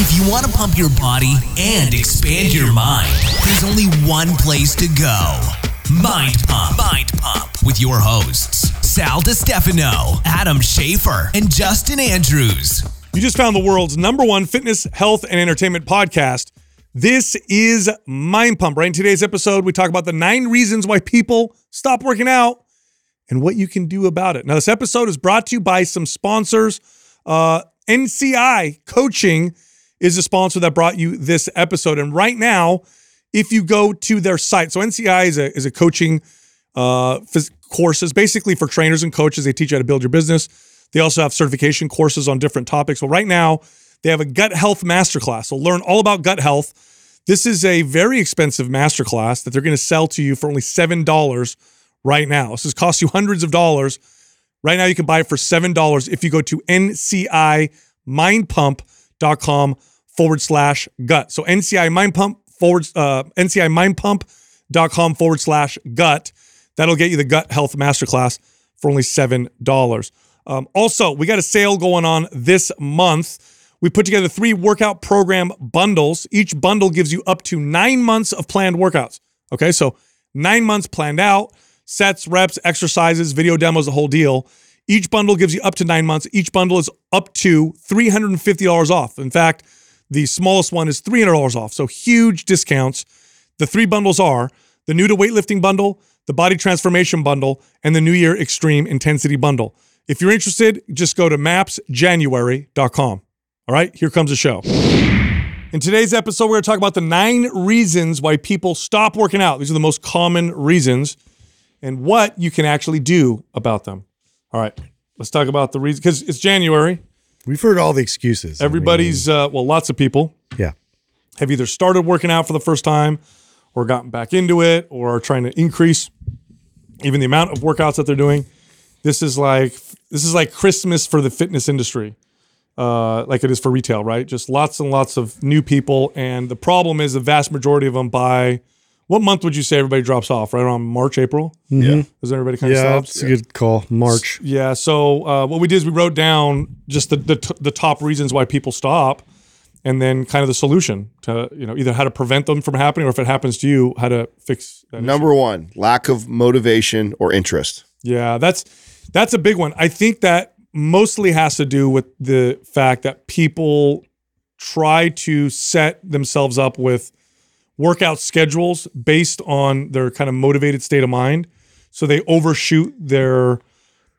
If you want to pump your body and expand your mind, there's only one place to go. Mind Pump. Mind Pump with your hosts, Sal DiStefano, Adam Schafer, and Justin Andrews. You just found the world's number one fitness, health, and entertainment podcast. This is Mind Pump. Right in today's episode, we talk about the nine reasons why people stop working out and what you can do about it. Now, this episode is brought to you by some sponsors. Uh, NCI Coaching is a sponsor that brought you this episode. And right now, if you go to their site, so NCI is a, is a coaching uh, phys- courses, basically for trainers and coaches. They teach you how to build your business. They also have certification courses on different topics. Well, right now, they have a gut health masterclass. So learn all about gut health. This is a very expensive masterclass that they're going to sell to you for only $7 right now. This has cost you hundreds of dollars. Right now, you can buy it for $7 if you go to ncimindpump.com forward slash gut. So NCI Mind Pump forward, uh, ncimindpump.com forward slash gut. That'll get you the gut health masterclass for only $7. Um, also, we got a sale going on this month. We put together three workout program bundles. Each bundle gives you up to nine months of planned workouts. Okay, so nine months planned out, sets, reps, exercises, video demos, the whole deal. Each bundle gives you up to nine months. Each bundle is up to $350 off. In fact, the smallest one is $300 off. So huge discounts. The three bundles are the new to weightlifting bundle, the body transformation bundle, and the New Year Extreme Intensity bundle. If you're interested, just go to mapsjanuary.com. All right, here comes the show. In today's episode, we're going to talk about the nine reasons why people stop working out. These are the most common reasons and what you can actually do about them. All right, let's talk about the reason because it's January. We've heard all the excuses. Everybody's, uh, well, lots of people yeah. have either started working out for the first time or gotten back into it or are trying to increase even the amount of workouts that they're doing. This is like this is like Christmas for the fitness industry, uh, like it is for retail, right? Just lots and lots of new people, and the problem is the vast majority of them by what month would you say everybody drops off? Right around March, April. Yeah. Is everybody kind of Yeah, stops? it's a good call. March. Yeah. So uh, what we did is we wrote down just the, the t- the top reasons why people stop, and then kind of the solution to you know either how to prevent them from happening or if it happens to you, how to fix that. issue. Number one, lack of motivation or interest. Yeah, that's that's a big one. I think that mostly has to do with the fact that people try to set themselves up with workout schedules based on their kind of motivated state of mind. So they overshoot their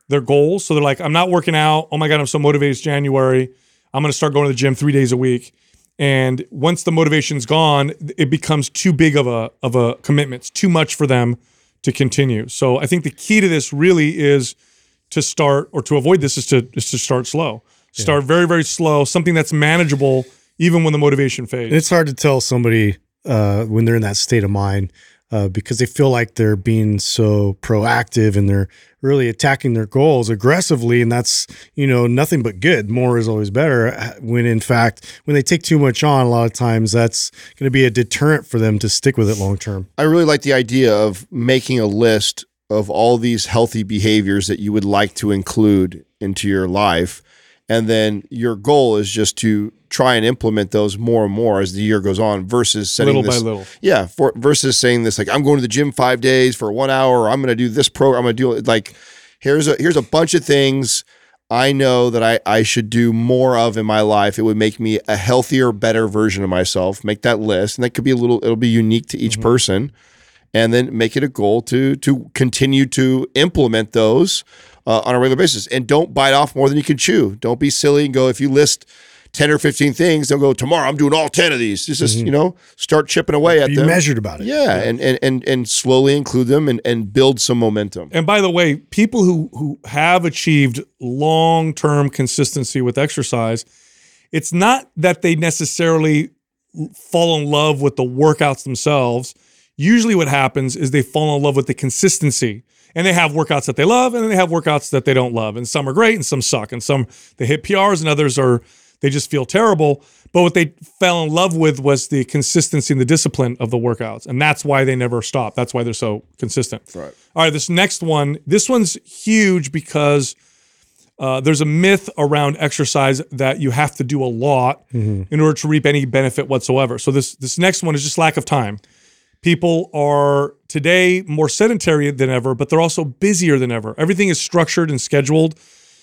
their goals. So they're like, I'm not working out. Oh my God, I'm so motivated. It's January. I'm going to start going to the gym three days a week. And once the motivation's gone, it becomes too big of a of a commitment. It's too much for them to continue. So I think the key to this really is to start or to avoid this is to is to start slow. Start very very slow, something that's manageable even when the motivation fades. And it's hard to tell somebody uh, when they're in that state of mind uh, because they feel like they're being so proactive and they're really attacking their goals aggressively. And that's, you know, nothing but good. More is always better. uh, When in fact, when they take too much on, a lot of times that's going to be a deterrent for them to stick with it long term. I really like the idea of making a list of all these healthy behaviors that you would like to include into your life. And then your goal is just to try and implement those more and more as the year goes on versus setting little this, by little. Yeah, for versus saying this like I'm going to the gym 5 days for 1 hour or I'm going to do this program, I'm going to do it like here's a here's a bunch of things I know that I, I should do more of in my life. It would make me a healthier, better version of myself. Make that list. And that could be a little, it'll be unique to each person. And then make it a goal to to continue to implement those uh, on a regular basis. And don't bite off more than you can chew. Don't be silly and go, if you list 10 or 15 things, They'll go, tomorrow I'm doing all 10 of these. Just, just mm-hmm. you know, start chipping away at Be them. measured about it. Yeah, and, and and and slowly include them and, and build some momentum. And by the way, people who who have achieved long-term consistency with exercise, it's not that they necessarily fall in love with the workouts themselves. Usually what happens is they fall in love with the consistency. And they have workouts that they love and then they have workouts that they don't love. And some are great and some suck. And some they hit PRs and others are they just feel terrible. But what they fell in love with was the consistency and the discipline of the workouts. And that's why they never stop. That's why they're so consistent. Right. All right, this next one, this one's huge because uh, there's a myth around exercise that you have to do a lot in order to reap any benefit whatsoever. So this this next one is just lack of time. People are today more sedentary than ever, but they're also busier than ever. Everything is structured and scheduled.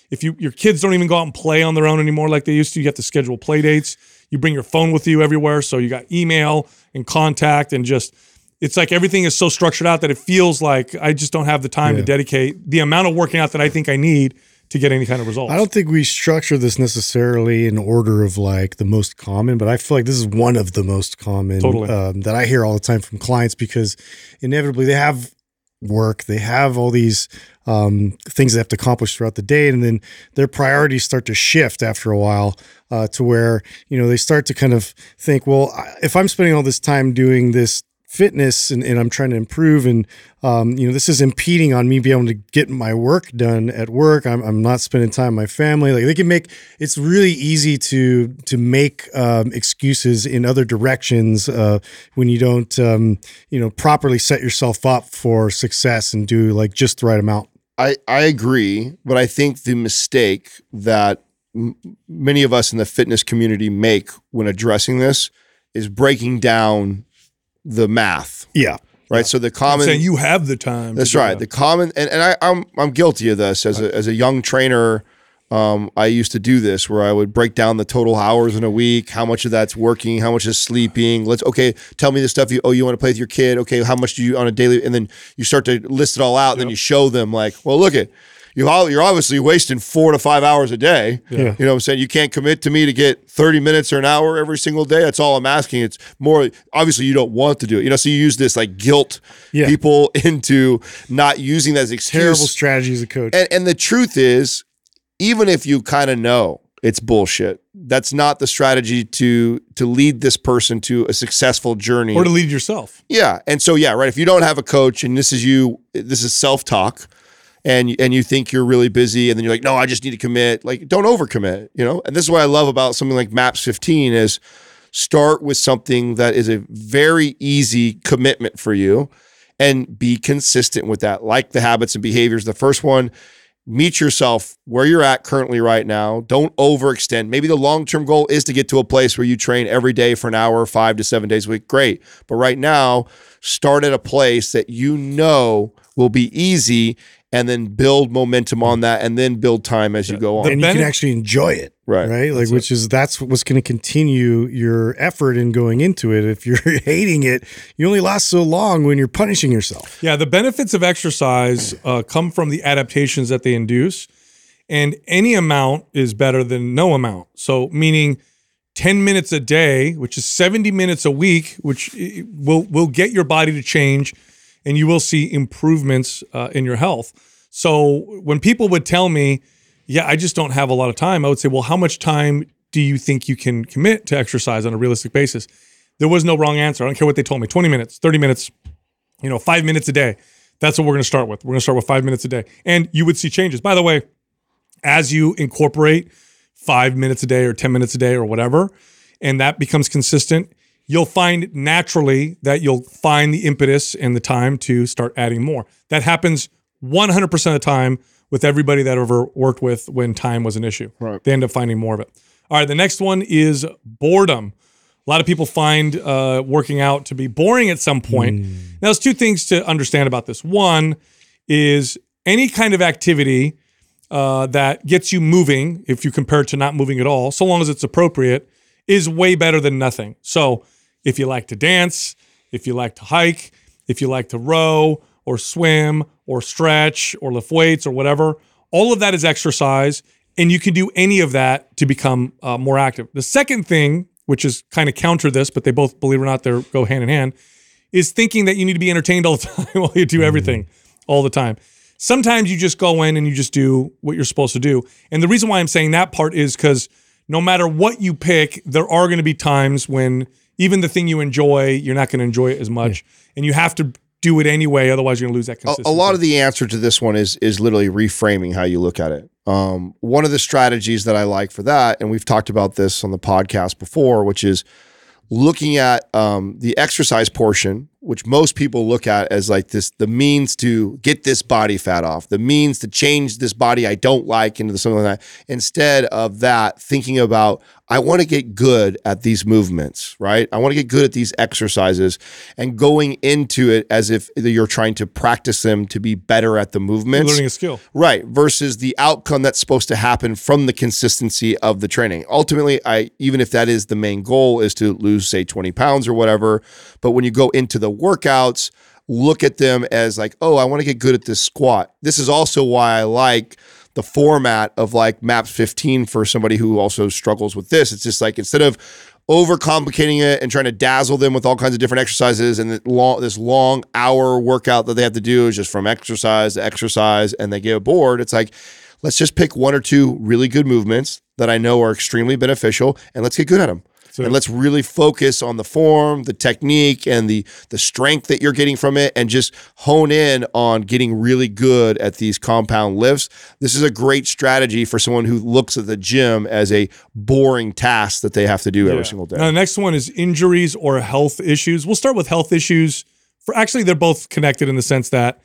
If you your kids don't even go out and play on their own anymore like they used to, you have to schedule play dates. You bring your phone with you everywhere, so you got email and contact and just it's like everything is so structured out that it feels like I just don't have the time to dedicate the amount of working out that I think I need to get any kind of results. I don't think we structure this necessarily in order of like the most common, but I feel like this is one of the most common Totally. um, that I hear all the time from clients because inevitably they have work, they have all these um, things they have to accomplish throughout the day, and then their priorities start to shift after a while uh, to where you know they start to kind of think, well, if I'm spending all this time doing this fitness and, and I'm trying to improve and um, you know this is impeding on me being able to get my work done at work. I'm, I'm not spending time with my family. Like they can make it's really easy to to make um, excuses in other directions uh, when you don't um, you know properly set yourself up for success and do like just the right amount. I, I agree, but I think the mistake that m- many of us in the fitness community make when addressing this is breaking down the math, yeah right? So the common saying you have the time. That's right. that. The common and, and I, I'm I'm guilty of this as a as a young trainer. Um, I used to do this where I would break down the total hours in a week, how much of that's working, how much is sleeping. Let's okay, tell me the stuff you oh you want to play with your kid. Okay, how much do you on a daily? And then you start to list it all out, and then you show them like, well, look at you. all- You're obviously wasting four to five hours a day. Yeah. You know what I'm saying? You can't commit to me to get 30 minutes or an hour every single day. That's all I'm asking. It's more obviously you don't want to do it. You know, so you use this like guilt Yeah. people into not using that as excuse. terrible strategy as a coach And, and the truth is, even if you kind of know it's bullshit, that's not the strategy to to lead this person to a successful journey. or to lead yourself. Yeah. And so yeah, right. If you don't have a coach and this is you, this is self-talk and and you think you're really busy and then you're like, no, I just need to commit. Like, don't overcommit, you know? And this is what I love about something like Maps 15 is start with something that is a very easy commitment for you and be consistent with that. Like the habits and behaviors. The first one, meet yourself where you're at currently right now. Don't overextend. Maybe the long term goal is to get to a place where you train every day for an hour, five to seven days a week. Great. But right now, start at a place that you know will be easy and then build momentum on that and then build time as you go on. and you can actually enjoy it Right. right like which is that's what's going to continue your effort in going into it if you're hating it you only last so long when you're punishing yourself Yeah, the benefits of exercise uh, come from the adaptations that they induce, and any amount is better than no amount. So, meaning 10 minutes a day, which is 70 minutes a week, which will will get your body to change, and you will see improvements uh, in your health. So, when people would tell me, "Yeah, I just don't have a lot of time," I would say, "Well, how much time do you think you can commit to exercise on a realistic basis?" There was no wrong answer. I don't care what they told me 20 minutes, 30 minutes, you know, five minutes a day. That's what we're going to start with. We're going to start with five minutes a day. And you would see changes. By the way, as you incorporate five minutes a day or 10 minutes a day or whatever, and that becomes consistent, you'll find naturally that you'll find the impetus and the time to start adding more. That happens 100% of the time with everybody that I've ever worked with when time was an issue. Right. They end up finding more of it. All right, the next one is boredom. A lot of people find uh, working out to be boring at some point. Now, there's two things to understand about this. One is any kind of activity uh, that gets you moving, if you compare it to not moving at all, so long as it's appropriate, is way better than nothing. So, if you like to dance, if you like to hike, if you like to row or swim or stretch or lift weights or whatever, all of that is exercise, and you can do any of that to become uh, more active. The second thing, which is kind of counter this, but they both, believe it or not, they go hand in hand, is thinking that you need to be entertained all the time while you do everything all the time. Sometimes you just go in and you just do what you're supposed to do. And the reason why I'm saying that part is because no matter what you pick, there are going to be times when even the thing you enjoy, you're not going to enjoy it as much. And you have to do it anyway, otherwise you're going to lose that a, consistency. a lot of the answer to this one is is literally reframing how you look at it. Um, one of the strategies that I like for that, and we've talked about this on the podcast before, which is looking at um, the exercise portion which most people look at as like this the means to get this body fat off, the means to change this body I don't like into something like that. Instead of that, thinking about I want to get good at these movements, right? I want to get good at these exercises and going into it as if you're trying to practice them to be better at the movements. Learning a skill. Right. Versus the outcome that's supposed to happen from the consistency of the training. Ultimately, I even if that is the main goal is to lose, say, 20 pounds or whatever. But when you go into the workouts, look at them as like, oh, I want to get good at this squat. This is also why I like the format of like maps 15 for somebody who also struggles with this. It's just like instead of overcomplicating it and trying to dazzle them with all kinds of different exercises and long, this long hour workout that they have to do is just from exercise to exercise and they get bored. It's like, let's just pick one or two really good movements that I know are extremely beneficial and let's get good at them. So- and let's really focus on the form, the technique, and the the strength that you're getting from it, and just hone in on getting really good at these compound lifts. This is a great strategy for someone who looks at the gym as a boring task that they have to do Yeah. every single day. Now, the next one is injuries or health issues. We'll start with health issues. For actually, they're both connected in the sense that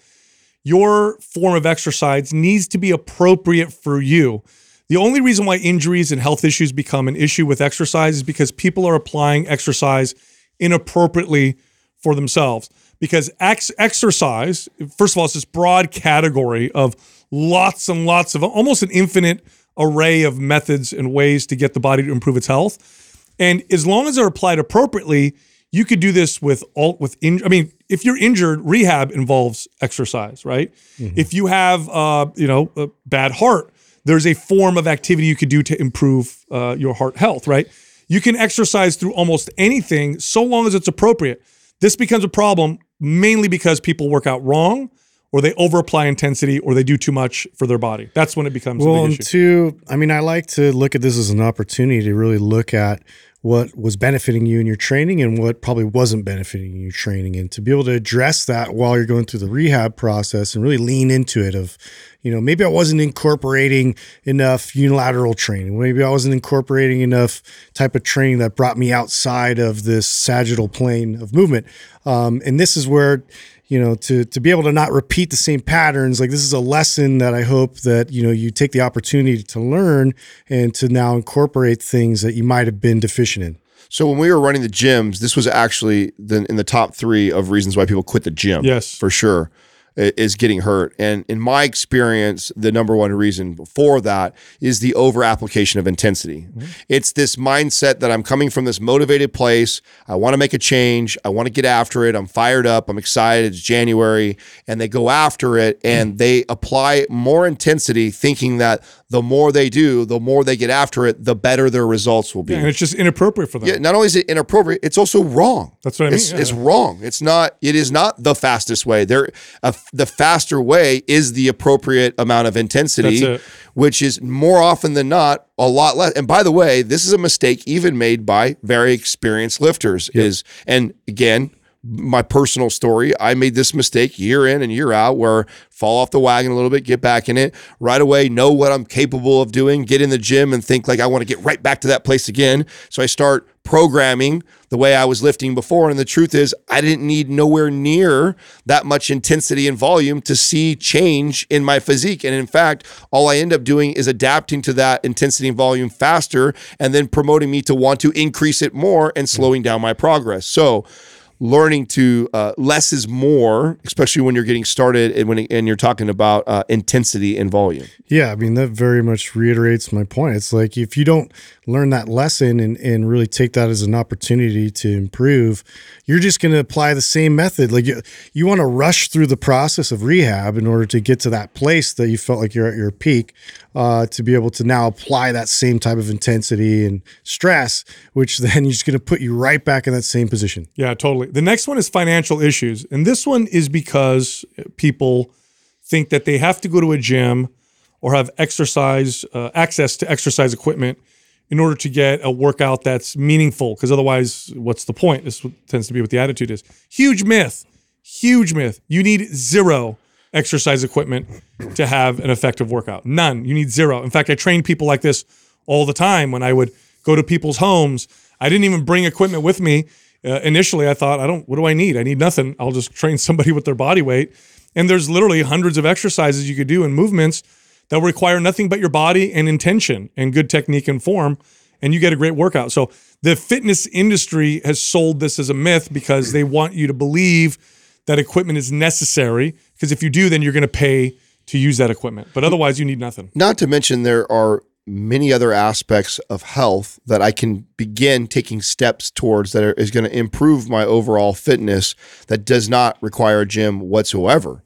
your form of exercise needs to be appropriate for you. The only reason why injuries and health issues become an issue with exercise is because people are applying exercise inappropriately for themselves. Because ex- exercise, first of all, it's this broad category of lots and lots of almost an infinite array of methods and ways to get the body to improve its health. And as long as they're applied appropriately, you could do this with all with in, I mean, if you're injured, rehab involves exercise, right? If you have uh, you know, a bad heart, there's a form of activity you could do to improve uh, your heart health, right? You can exercise through almost anything so long as it's appropriate. This becomes a problem mainly because people work out wrong or they overapply intensity or they do too much for their body. That's when it becomes a Well, big and issue. two, I mean, I like to look at this as an opportunity to really look at what was benefiting you in your training and what probably wasn't benefiting you your training, and to be able to address that while you're going through the rehab process and really lean into it. Of, you know, maybe I wasn't incorporating enough unilateral training. Maybe I wasn't incorporating enough type of training that brought me outside of this sagittal plane of movement. Um, and this is where you know to to be able to not repeat the same patterns like this is a lesson that i hope that you know you take the opportunity to learn and to now incorporate things that you might have been deficient in So when we were running the gyms, this was actually the, in the top three of reasons why people quit the gym. Yes. for sure, i- is getting hurt. And in my experience, the number one reason for that is the over application of intensity. Mm-hmm. It's this mindset that I'm coming from this motivated place. I want to make a change. I want to get after it. I'm fired up. I'm excited. It's January, and they go after it and mm. they apply more intensity, thinking that the more they do, the more they get after it, the better their results will be. and it's just inappropriate for them. Yeah, not only is it inappropriate, it's also wrong. That's what I mean, It's, yeah. it's wrong. It's not. It is not the fastest way. There, uh, the faster way is the appropriate amount of intensity, which is more often than not a lot less. And by the way, this is a mistake even made by very experienced lifters. Is and again. My personal story, I made this mistake year in and year out where fall off the wagon a little bit, get back in it right away, know what I'm capable of doing, get in the gym and think like I want to get right back to that place again. So I start programming the way I was lifting before. And the truth is, I didn't need nowhere near that much intensity and volume to see change in my physique. And in fact, all I end up doing is adapting to that intensity and volume faster and then promoting me to want to increase it more and hmm. slowing down my progress. So, learning to uh, less is more, especially when you're getting started and when and you're talking about uh, intensity and volume. Yeah, I mean that very much reiterates my point. It's like if you don't learn that lesson and, and really take that as an opportunity to improve, you're just going to apply the same method. Like you, you want to rush through the process of rehab in order to get to that place that you felt like you're at your peak, uh, to be able to now apply that same type of intensity and stress, which then you're just going to put you right back in that same position. Yeah, totally. The next one is financial issues. And this one is because people think that they have to go to a gym or have exercise uh, access to exercise equipment in order to get a workout that's meaningful because otherwise what's the point? This tends to be what the attitude is. Huge myth. Huge myth. You need zero exercise equipment to have an effective workout. None. You need zero. In fact i train people like this all the time. When i would go to people's homes i didn't even bring equipment with me uh, initially I thought, I don't, what do I need? I need nothing. I'll just train somebody with their body weight. And there's literally hundreds of exercises you could do and movements that require nothing but your body and intention and good technique and form. And you get a great workout. So the fitness industry has sold this as a myth because they want you to believe that equipment is necessary. Because if you do, then you're going to pay to use that equipment. But otherwise, you need nothing. Not to mention, there are many other aspects of health that I can begin taking steps towards that are, is going to improve my overall fitness that does not require a gym whatsoever.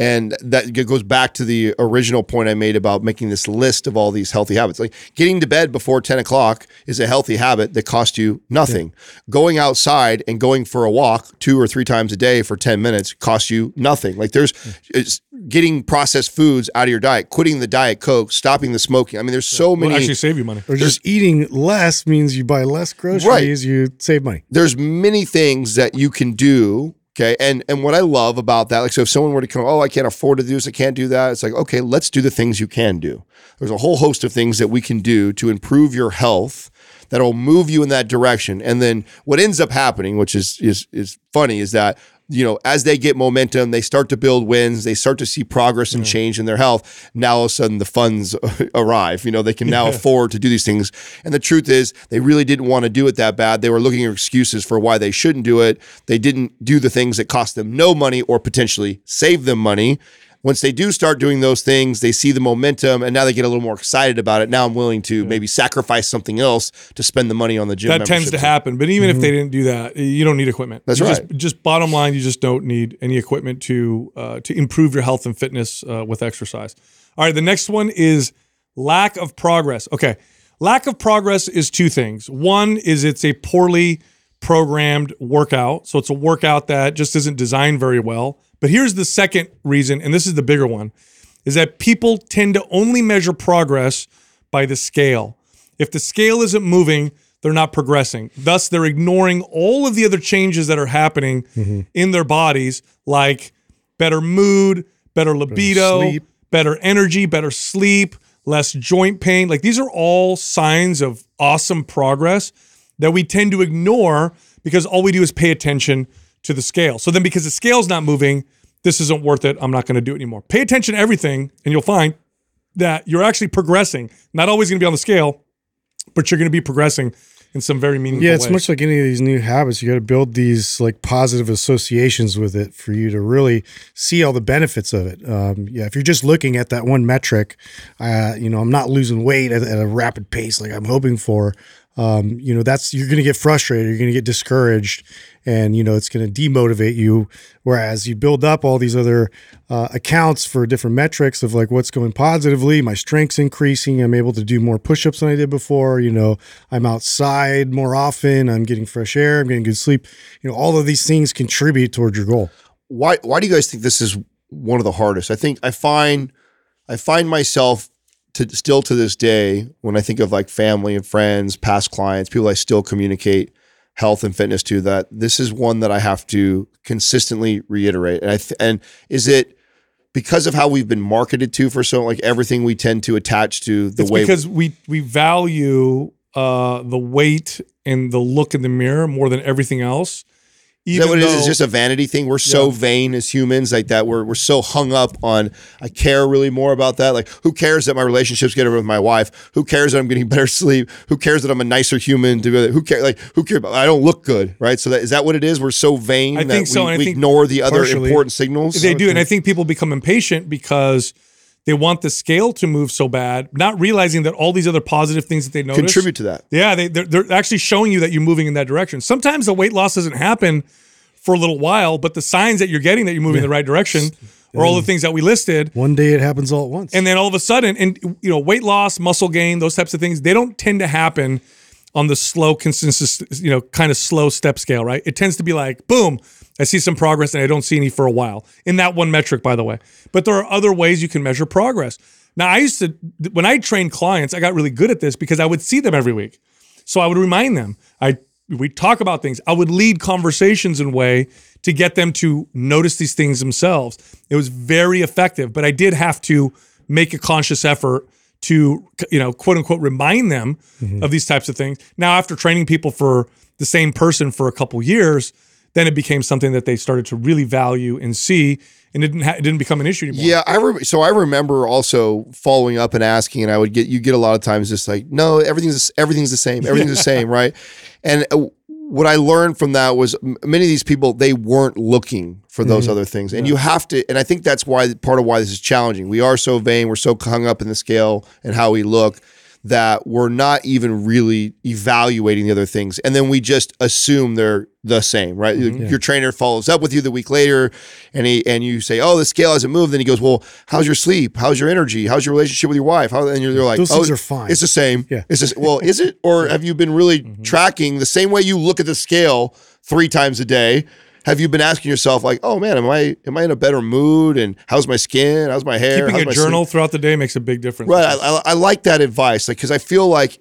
And that goes back to the original point I made about making this list of all these healthy habits. Like getting to bed before 10 o'clock is a healthy habit that costs you nothing. Yeah. Going outside and going for a walk two or three times a day for 10 minutes costs you nothing. Like there's mm. getting processed foods out of your diet, quitting the diet Coke, stopping the smoking. I mean, there's so many. actually save you money. Or just eating less means you buy less groceries, right. you save money. There's many things that you can do Okay. And and what I love about that, like so if someone were to come, oh, I can't afford to do this, I can't do that. It's like, okay, let's do the things you can do. There's a whole host of things that we can do to improve your health that'll move you in that direction. And then what ends up happening, which is is is funny, is that you know, as they get momentum, they start to build wins, they start to see progress and change in their health. Now all of a sudden the funds arrive. You know, they can now yeah. afford to do these things. And the truth is, they really didn't want to do it that bad. They were looking for excuses for why they shouldn't do it. They didn't do the things that cost them no money or potentially save them money once they do start doing those things, they see the momentum and now they get a little more excited about it. Now I'm willing to yeah. maybe sacrifice something else to spend the money on the gym. That tends to happen. But even mm-hmm. if they didn't do that, you don't need equipment. That's you right. Just, just, bottom line, you just don't need any equipment to uh, to improve your health and fitness uh, with exercise. All right, the next one is lack of progress. Okay. Lack of progress is two things. One is it's a poorly programmed workout. So it's a workout that just isn't designed very well. But here's the second reason, and this is the bigger one, is that people tend to only measure progress by the scale. If the scale isn't moving, they're not progressing. Thus, they're ignoring all of the other changes that are happening mm-hmm. in their bodies, like better mood, better libido, better, better energy, better sleep, less joint pain. Like these are all signs of awesome progress that we tend to ignore because all we do is pay attention to the scale. So then, because the scale's not moving, this isn't worth it. I'm not going to do it anymore. Pay attention to everything, and you'll find that you're actually progressing. Not always going to be on the scale, but you're going to be progressing in some very meaningful yeah it's ways. much like any of these new habits you got to build these like positive associations with it for you to really see all the benefits of it um, yeah if you're just looking at that one metric uh, you know i'm not losing weight at, at a rapid pace like i'm hoping for um, you know that's you're going to get frustrated you're going to get discouraged and you know it's going to demotivate you. Whereas you build up all these other uh, accounts for different metrics of like what's going positively my strength's increasing i'm able to do more push-ups than i did before you know i'm outside more often i'm getting fresh air i'm getting good sleep. You know all of these things contribute towards your goal. Why why do you guys think this is one of the hardest? I think i find i find myself to still to this day, when I think of like family and friends, past clients, people I still communicate health and fitness to, that this is one that I have to consistently reiterate. And I th- and is it because of how we've been marketed to for so like everything we tend to attach to the it's way because we we value uh, the weight and the look in the mirror more than everything else. Even is that what it is? It's just a vanity thing. We're so yeah. vain as humans, like that. We're we're so hung up on. I care really more about that. Like, who cares that my relationship's get getting with my wife? Who cares that I'm getting better sleep? Who cares that I'm a nicer human? To who care? Like, who cares? I don't look good, right? So that is that what it is? We're so vain I think so, we, we ignore the other important signals. They do, and I think people become impatient because they want the scale to move so bad, not realizing that all these other positive things that they notice contribute to that. Yeah, they, they're, they're actually showing you that you're moving in that direction. Sometimes the weight loss doesn't happen for a little while, but the signs that you're getting that you're moving yeah. in the right direction are all the things that we listed. One day it happens all at once. And then all of a sudden, and you know, weight loss, muscle gain, those types of things, they don't tend to happen on the slow, consistent, you know, kind of slow step scale, right? It tends to be like, boom, I see some progress and I don't see any for a while in that one metric, by the way. But there are other ways you can measure progress. Now, I used to, when I trained clients, I got really good at this because I would see them every week. So I would remind them. I we talk about things. I would lead conversations in a way to get them to notice these things themselves. It was very effective, but I did have to make a conscious effort to, you know, quote unquote, remind them mm-hmm. of these types of things. Now, after training people for the same person for a couple years, then it became something that they started to really value and see, and it didn't ha- it didn't become an issue anymore. Yeah, I re- so I remember also following up and asking, and I would get you get a lot of times just like, no, everything's everything's the same, everything's the same, right? And uh, what I learned from that was many of these people they weren't looking for those other things, and you have to. And I think that's why part of why this is challenging. We are so vain, we're so hung up in the scale and how we look that we're not even really evaluating the other things, and then we just assume they're the same, right? Your trainer follows up with you the week later, and he and you say, "Oh, the scale hasn't moved." Then he goes, "Well, how's your sleep? How's your energy? How's your relationship with your wife?" How? And you're, like, Those "Oh, things are fine." It's the same. Yeah. It's just well, is it? Or have you been really Mm-hmm. tracking the same way you look at the scale three times a day? Have you been asking yourself like, "Oh man, am I am I in a better mood? And how's my skin? How's my hair? Keeping How's a journal sleep?" throughout the day makes a big difference. Right, I, I, I like that advice, like because I feel like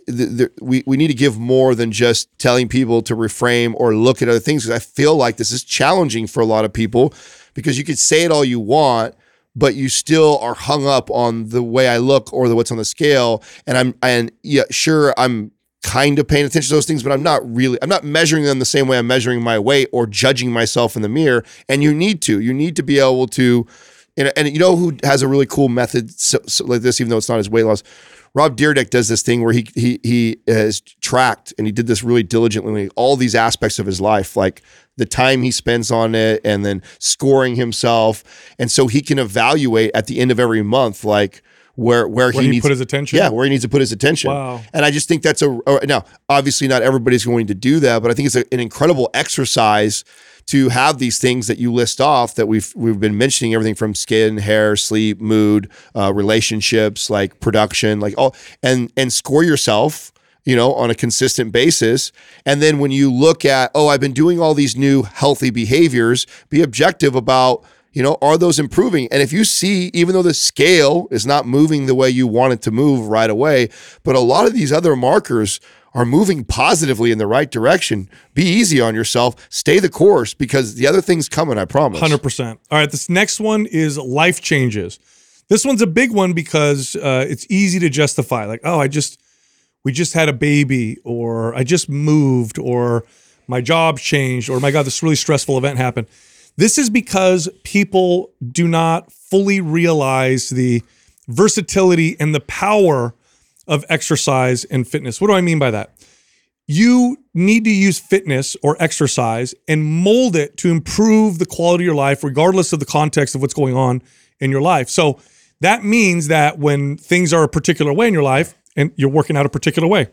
we we need to give more than just telling people to reframe or look at other things. Because I feel like this is challenging for a lot of people, because you could say it all you want, but you still are hung up on the way I look or the what's on the scale. And I'm and yeah, sure, I'm kind of paying attention to those things, but I'm not really. I'm not measuring them the same way I'm measuring my weight or judging myself in the mirror. And you need to. You need to be able to. And, and you know who has a really cool method so, so like this, even though it's not his weight loss. Rob Dyrdek does this thing where he he he has tracked and he did this really diligently all these aspects of his life, like the time he spends on it, and then scoring himself, and so he can evaluate at the end of every month, like where where, Where he he needs put his attention? Yeah, where he needs to put his attention. Wow. And I just think that's a now obviously not everybody's going to do that, but I think it's a, an incredible exercise to have these things that you list off that we've we've been mentioning everything from skin, hair, sleep, mood, uh, relationships, like production, like all and and score yourself you know, on a consistent basis. And then when you look at, oh, I've been doing all these new healthy behaviors, be objective about, you know, are those improving? And if you see, even though the scale is not moving the way you want it to move right away, but a lot of these other markers are moving positively in the right direction, be easy on yourself, stay the course because the other thing's coming, I promise. Hundred percent. All right, this next one is life changes. This one's a big one because uh, it's easy to justify. Like, oh, I just we just had a baby, or I just moved, or my job changed, or my God, this really stressful event happened. This is because people do not fully realize the versatility and the power of exercise and fitness. What do I mean by that? you need to use fitness or exercise and mold it to improve the quality of your life, regardless of the context of what's going on in your life. So that means that when things are a particular way in your life and you're working out a particular way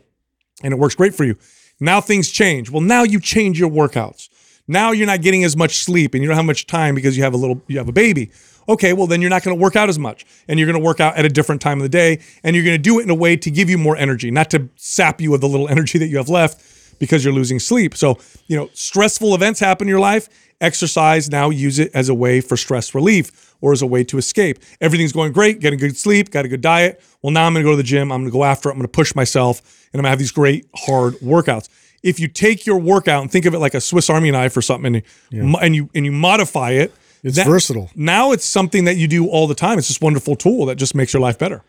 and it works great for you, now things change. Well, now you change your workouts. Now you're not getting as much sleep and you don't have much time because you have a little, you have a baby. Okay, well, then you're not going to work out as much and you're going to work out at a different time of the day and you're going to do it in a way to give you more energy, not to sap you of the little energy that you have left because you're losing sleep. So, you know, stressful events happen in your life. Exercise now use it as a way for stress relief or as a way to escape. Everything's going great, getting good sleep, got a good diet. Well, now I'm going to go to the gym. I'm going to go after it. I'm going to push myself and I'm going to have these great hard workouts. If you take your workout and think of it like a Swiss Army knife or something, and you, mo- and you and you modify it, It's versatile. Now it's something that you do all the time. It's this wonderful tool that just makes your life better.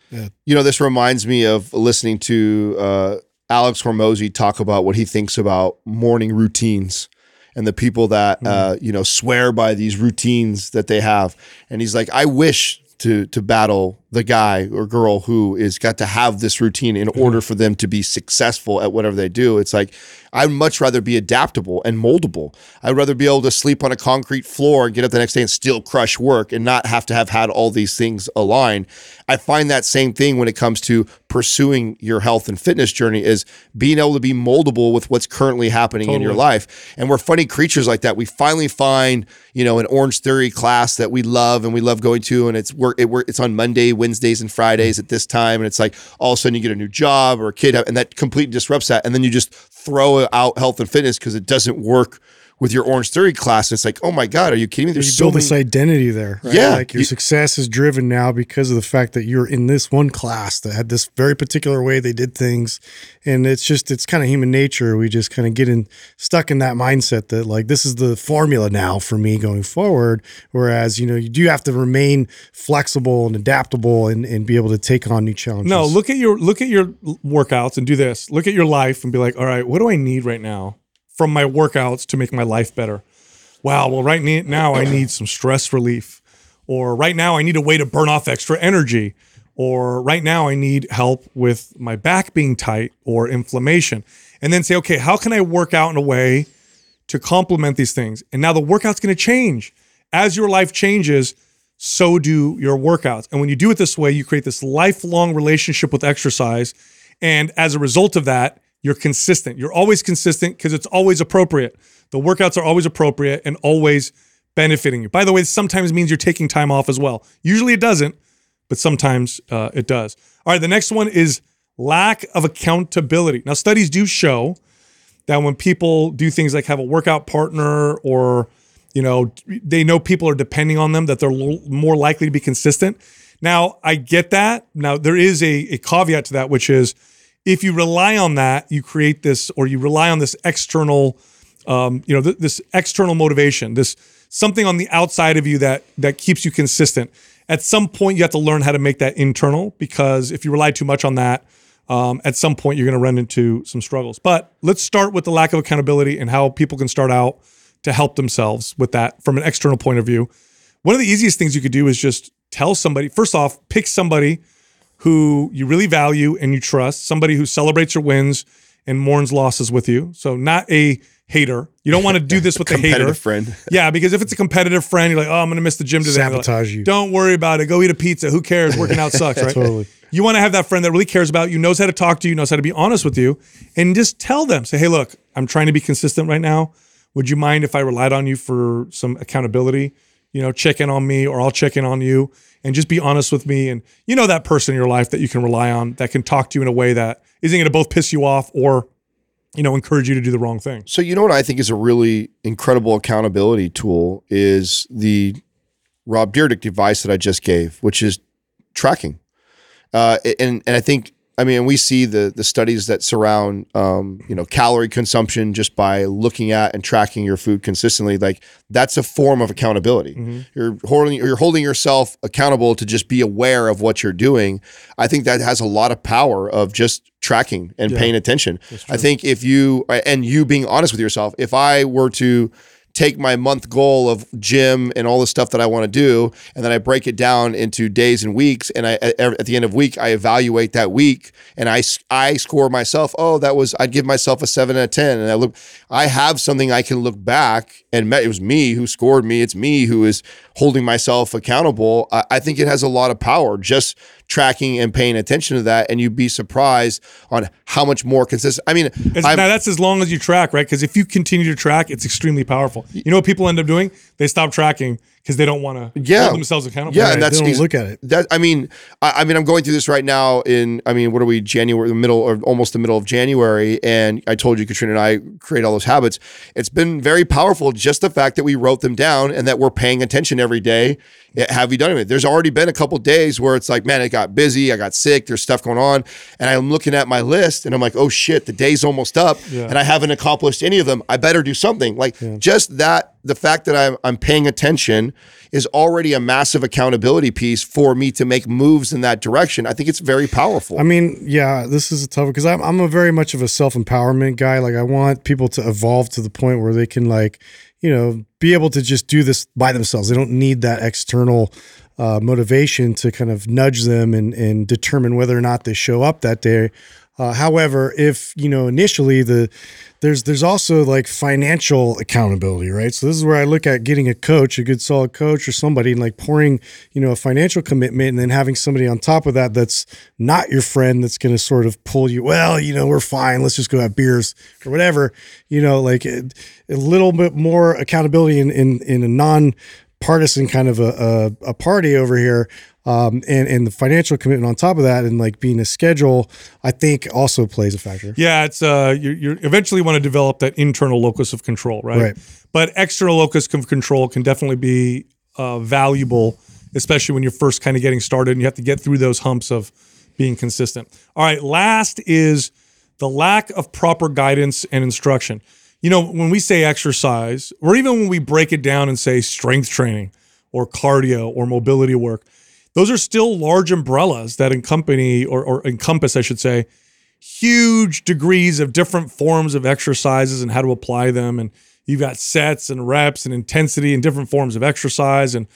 You know, this reminds me of listening to uh, Alex Hormozi talk about what he thinks about morning routines and the people that uh, you know swear by these routines that they have. And he's like, I wish to to battle the guy or girl who is got to have this routine in mm-hmm. order for them to be successful at whatever they do. It's like I'd much rather be adaptable and moldable. I'd rather be able to sleep on a concrete floor and get up the next day and still crush work and not have to have had all these things aligned. I find that same thing when it comes to pursuing your health and fitness journey is being able to be moldable with what's currently happening in your life. And we're funny creatures like that. We finally find, you know, an Orange Theory class that we love and we love going to, and it's work. It. It's on Monday, Wednesdays, and Fridays at this time, and it's like all of a sudden you get a new job or a kid, and that completely disrupts that, and then you just throw out health and fitness because it doesn't work with your Orange Theory class. It's like, oh my god, are you kidding me? You There's so build many. this identity there. right? Yeah. Like your You- success is driven now because of the fact that you're in this one class that had this very particular way they did things. And it's just, it's kind of human nature. We just kind of get in stuck in that mindset that like, this is the formula now for me going forward. Whereas, you know, you do have to remain flexible and adaptable and, and be able to take on new challenges. No, look at your look at your workouts and do this. Look at your life and be like, all right, what do I need right now from my workouts to make my life better. Wow, well, right now I need some stress relief, or right now I need a way to burn off extra energy, or right now I need help with my back being tight or inflammation. And then say, okay, how can I work out in a way to complement these things? And now the workout's to change. As your life changes, so do your workouts. And when you do it this way, you create this lifelong relationship with exercise. And as a result of that, you're consistent. You're always consistent because it's always appropriate. The workouts are always appropriate and always benefiting you. By the way, this sometimes means you're taking time off as well. Usually it doesn't, but sometimes uh, it does. All right, the next one is lack of accountability. Now, studies do show that when people do things like have a workout partner or you know they know people are depending on them that they're more likely to be consistent now i get that now there is a, a caveat to that which is if you rely on that you create this or you rely on this external um, you know th- this external motivation this something on the outside of you that that keeps you consistent. At some point you have to learn how to make that internal because if you rely too much on that um, at some point you're going to run into some struggles. But let's start with the lack of accountability and how people can start out to help themselves with that from an external point of view. One of the easiest things you could do is just tell somebody first off pick somebody who you really value and you trust somebody who celebrates your wins and mourns losses with you so not a hater you don't want to do this with a hater Competitive friend. yeah, because if it's a competitive friend, you're like, oh, I'm gonna miss the gym today. They're like, Sabotage you. Don't worry about it. Go eat a pizza. Who cares? Working out sucks, right? Totally. You want to have that friend that really cares about you, knows how to talk to you, knows how to be honest with you, and just tell them, say, hey, look, I'm trying to be consistent right now. Would you mind if I relied on you for some accountability? You know, check in on me, or I'll check in on you, and just be honest with me. And you know that person in your life that you can rely on, that can talk to you in a way that isn't going to both piss you off or, you know, encourage you to do the wrong thing. So you know what I think is a really incredible accountability tool is the Rob Dyrdek device that I just gave, which is tracking. Uh, and and I think I mean we see the the studies that surround um, you know calorie consumption just by looking at and tracking your food consistently. Like that's a form of accountability. You're holding you're holding yourself accountable to just be aware of what you're doing. I think that has a lot of power of just tracking and paying attention. I think if you and you being honest with yourself, if I were to take my month goal of gym and all the stuff that I want to do, and then I break it down into days and weeks. And I at, the end of week, I evaluate that week, and I I score myself. Oh, that was I'd give myself a seven out of ten, and I look. I have something I can look back and met, it was me who scored me. It's me who is holding myself accountable. I, I think it has a lot of power just tracking and paying attention to that, and you'd be surprised on how much more consistent. I mean, now that's as long as you track, right? Because if you continue to track, it's extremely powerful. You know what people end up doing? They stop tracking because they don't want to Yeah. hold themselves accountable. Yeah, Right, and that's they don't look at it. That I mean, I, I mean, I'm going through this right now. In I mean, what are we? January, the middle or almost the middle of January, and I told you, Katrina and I create all those habits. It's been very powerful. Just the fact that we wrote them down and that we're paying attention every day. Eh, have you done it? There's already been a couple days where it's like, man, it got busy. I got sick. There's stuff going on, and I'm looking at my list, and I'm like, oh shit, the day's almost up, and I haven't accomplished any of them. I better do something. Like just that, the fact that I'm I'm paying attention is already a massive accountability piece for me to make moves in that direction. I think it's very powerful. I mean, yeah, this is a tough because I'm I'm a very much of a self empowerment guy. Like I want people to evolve to the point where they can like, you know, be able to just do this by themselves. They don't need that external uh, motivation to kind of nudge them and and determine whether or not they show up that day. Uh, however, if you know initially the there's there's also like financial accountability, right? So this is where I look at getting a coach, a good solid coach or somebody and like pouring, you know, a financial commitment and then having somebody on top of that that's not your friend that's going to sort of pull you, well, you know, we're fine, let's just go have beers or whatever, you know, like a, a little bit more accountability in in in a non partisan kind of a, a, a party over here um, and and the financial commitment on top of that and like being a schedule i think also plays a factor Yeah, it's uh, you you eventually want to develop that internal locus of control, right? Right. But external locus of control can definitely be uh, valuable, especially when you're first kind of getting started and you have to get through those humps of being consistent. All right, last is the lack of proper guidance and instruction. You know, when we say exercise, or even when we break it down and say strength training or cardio or mobility work, those are still large umbrellas that accompany or, or encompass, I should say, huge degrees of different forms of exercises and how to apply them. And you've got sets and reps and intensity and different forms of exercise and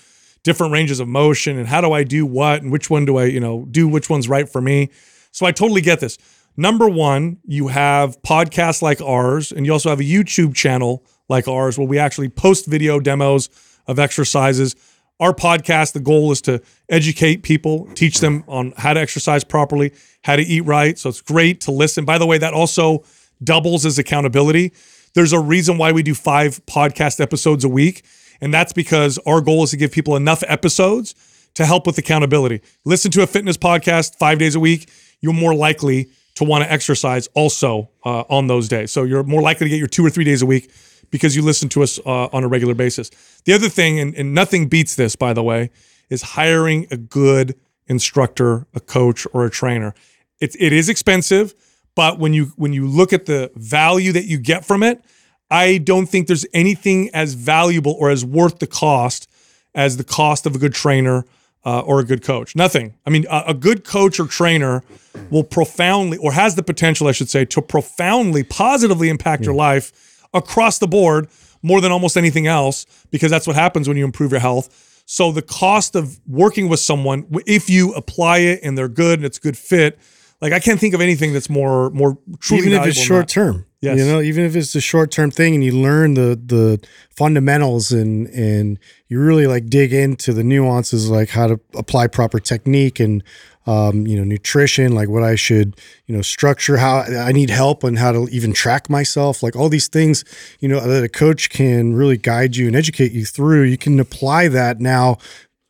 different ranges of motion and how do I do what and which one do I, you know, do which one's right for me. So I totally get this. Number one, you have podcasts like ours, and you also have a YouTube channel like ours where we actually post video demos of exercises. Our podcast, the goal is to educate people, teach them on how to exercise properly, how to eat right. So it's great to listen. By the way, that also doubles as accountability. There's a reason why we do five podcast episodes a week, and that's because our goal is to give people enough episodes to help with accountability. Listen to a fitness podcast five days a week, you're more likely to want to exercise also uh, on those days. So you're more likely to get your two or three days a week because you listen to us uh, on a regular basis. The other thing, and, and nothing beats this, by the way, is hiring a good instructor, a coach, or a trainer. It's it is expensive, but when you when you look at the value that you get from it, I don't think there's anything as valuable or as worth the cost as the cost of a good trainer uh, or a good coach. Nothing. I mean, a, a, good coach or trainer will profoundly, or has the potential, I should say, to profoundly, positively impact your life across the board more than almost anything else, because that's what happens when you improve your health. So the cost of working with someone, if you apply it and they're good and it's a good fit, like I can't think of anything that's more more truly even if it's short term. Yes. You know, even if it's a short term thing and you learn the the fundamentals and and you really like dig into the nuances like how to apply proper technique and um, you know, nutrition, like what I should, you know, structure, how I need help and how to even track myself, like all these things, you know, that a coach can really guide you and educate you through. You can apply that now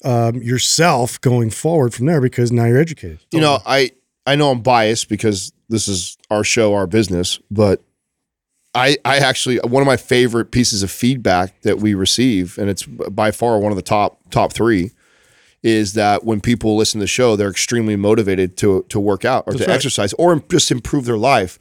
um, yourself going forward from there because now you're educated. You know, I I know I'm biased because this is our show, our business, but I I actually one of my favorite pieces of feedback that we receive, and it's by far one of the top top three, is that when people listen to the show, they're extremely motivated to to work out or That's to right. exercise or just improve their life.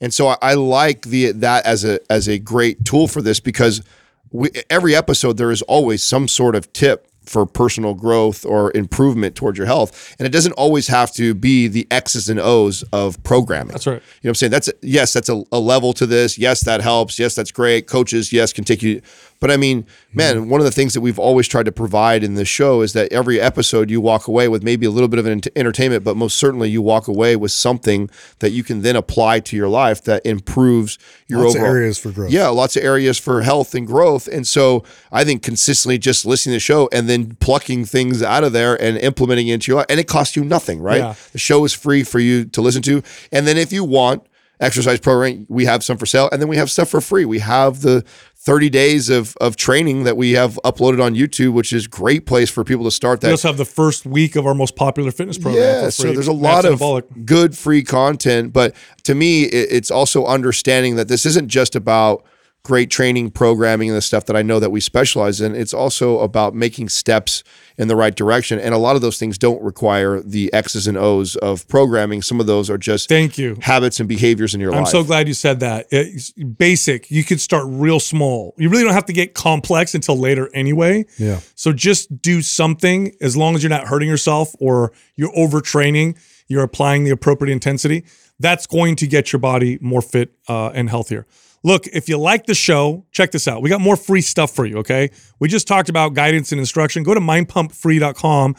And so I, I like the that as a as a great tool for this because we, every episode there is always some sort of tip for personal growth or improvement towards your health. And it doesn't always have to be the X's and O's of programming. That's right. You know what I'm saying? That's yes, that's a, a level to this. Yes, that helps. Yes, that's great. Coaches, yes, can take you. But I mean, man, mm-hmm. one of the things that we've always tried to provide in this show is that every episode you walk away with maybe a little bit of an ent- entertainment, but most certainly you walk away with something that you can then apply to your life that improves your Lots of overall areas for growth. Yeah, lots of areas for health and growth. And so I think consistently just listening to the show and then plucking things out of there and implementing it into your life, and it costs you nothing, right? Yeah. The show is free for you to listen to. And then if you want exercise program, we have some for sale, and then we have stuff for free. We have the 30 days of of training that we have uploaded on YouTube, which is great place for people to start that. We also have the first week of our most popular fitness program. Yeah, for so there's a lot of Anabolic. good free content, but to me, it, it's also understanding that this isn't just about great training, programming, and the stuff that I know that we specialize in. It's also about making steps in the right direction, and a lot of those things don't require the X's and O's of programming. Some of those are just Thank you. habits and behaviors in your I'm life. so glad you said that. It's basic. You could start real small. You really don't have to get complex until later anyway. Yeah. So just do something as long as you're not hurting yourself or you're overtraining, you're applying the appropriate intensity. That's going to get your body more fit uh, and healthier. Look, if you like the show, check this out. We got more free stuff for you, okay? We just talked about guidance and instruction. Go to mindpumpfree.com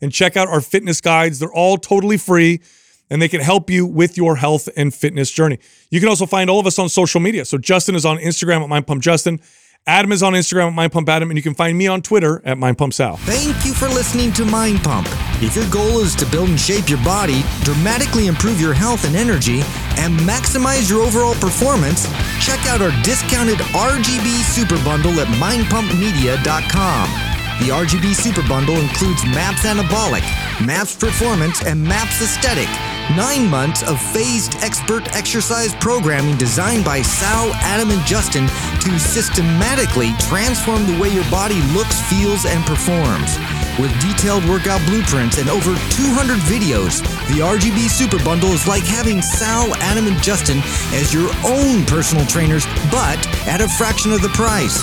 and check out our fitness guides. They're all totally free and they can help you with your health and fitness journey. You can also find all of us on social media. So Justin is on Instagram at mindpumpjustin. Adam is on Instagram at Mind Pump Adam, and you can find me on Twitter at mindpumpsal. Thank you for listening to Mind Pump. If your goal is to build and shape your body, dramatically improve your health and energy, and maximize your overall performance, check out our discounted RGB Super Bundle at mindpumpmedia.com. The RGB Super Bundle includes MAPS Anabolic, MAPS Performance, and MAPS Aesthetic. Nine months of phased expert exercise programming designed by Sal, Adam, and Justin to systematically transform the way your body looks, feels, and performs. With detailed workout blueprints and over 200 videos, the RGB Super Bundle is like having Sal, Adam, and Justin as your own personal trainers, but at a fraction of the price.